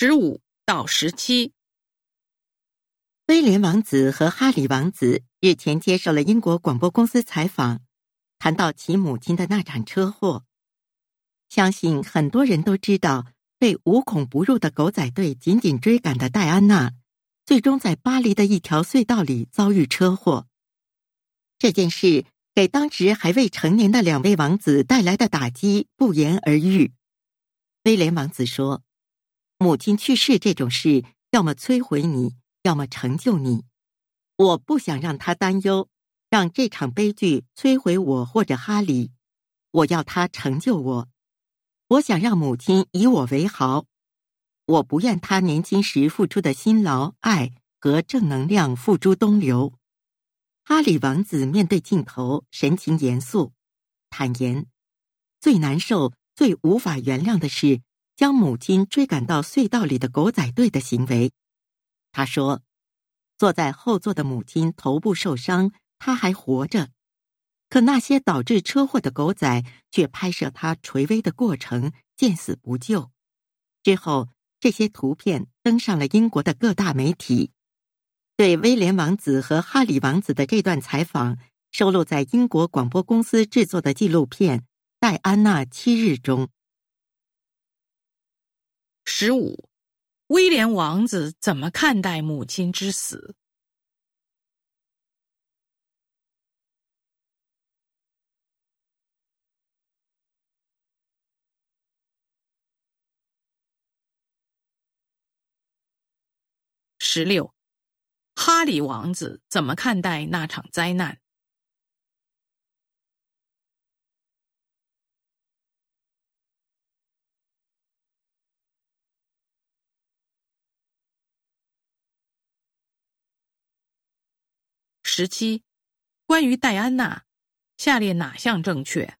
十五到十七，威廉王子和哈里王子日前接受了英国广播公司采访，谈到其母亲的那场车祸。相信很多人都知道，被无孔不入的狗仔队紧紧追赶的戴安娜，最终在巴黎的一条隧道里遭遇车祸。这件事给当时还未成年的两位王子带来的打击不言而喻。威廉王子说。母亲去世这种事，要么摧毁你，要么成就你。我不想让他担忧，让这场悲剧摧毁我或者哈里。我要他成就我。我想让母亲以我为豪。我不愿他年轻时付出的辛劳、爱和正能量付诸东流。哈里王子面对镜头，神情严肃，坦言：最难受、最无法原谅的是。将母亲追赶到隧道里的狗仔队的行为，他说：“坐在后座的母亲头部受伤，他还活着，可那些导致车祸的狗仔却拍摄他垂危的过程，见死不救。之后，这些图片登上了英国的各大媒体。对威廉王子和哈里王子的这段采访，收录在英国广播公司制作的纪录片《戴安娜七日》中。”十五，威廉王子怎么看待母亲之死？十六，哈里王子怎么看待那场灾难？十七，关于戴安娜，下列哪项正确？